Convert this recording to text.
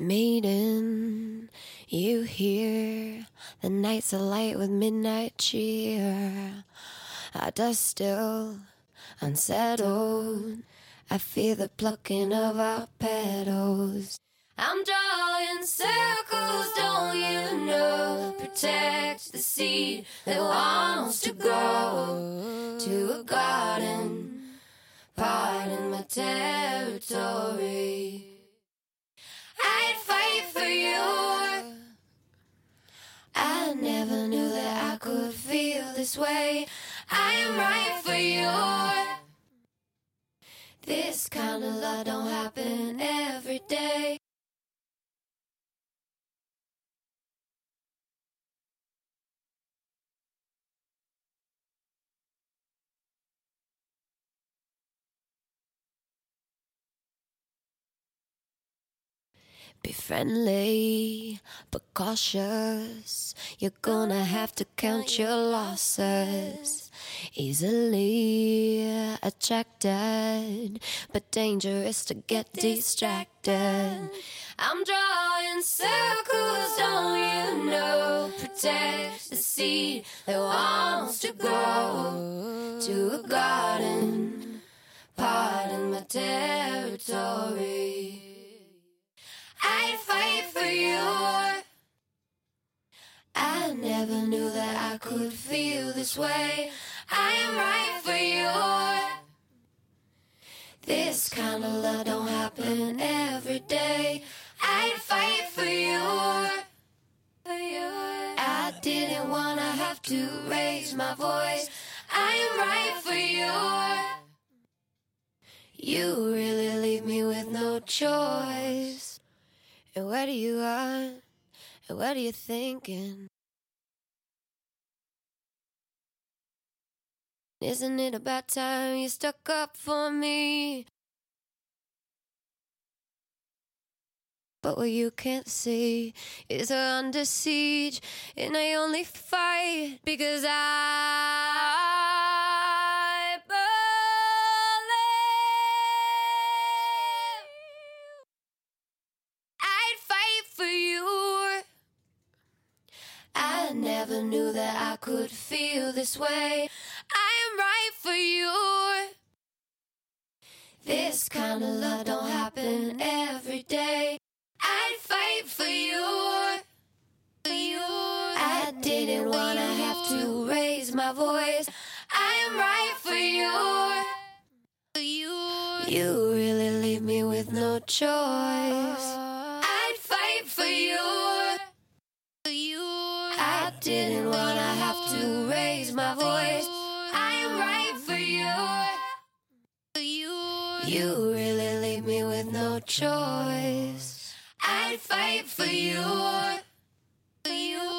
Maiden, you hear the nights alight with midnight cheer. Our dust still unsettled. I feel the plucking of our petals. I'm drawing circles, don't you know? Protect the seed that wants to grow to a garden, feel this way. I am right for you. This kind of love don't happen every Be friendly, but cautious. You're gonna have to count your losses. Easily attracted, but dangerous to get distracted. I'm drawing circles, don't you know? Protect the seed that wants to grow to a garden, Pardon my territory. I could feel this way. I am right for you. This kind of love don't happen every day. I'd fight for you. I didn't wanna have to raise my voice. I am right for you. You really leave me with no choice. And what are you on? And what are you thinking? Isn't it about time you stuck up for me? But what you can't see is we're under siege, and I only fight because I believe. I'd fight for you. I never knew that I could feel this way. Right for you. This kind of love don't happen every day. I'd fight for you. For you. I didn't wanna have to raise my voice. I am right for you. For you. You really leave me with no choice. I'd fight for you. For you. I didn't wanna have to raise my voice. Right for you. For you. You really leave me with no choice. I'd fight for you. For you.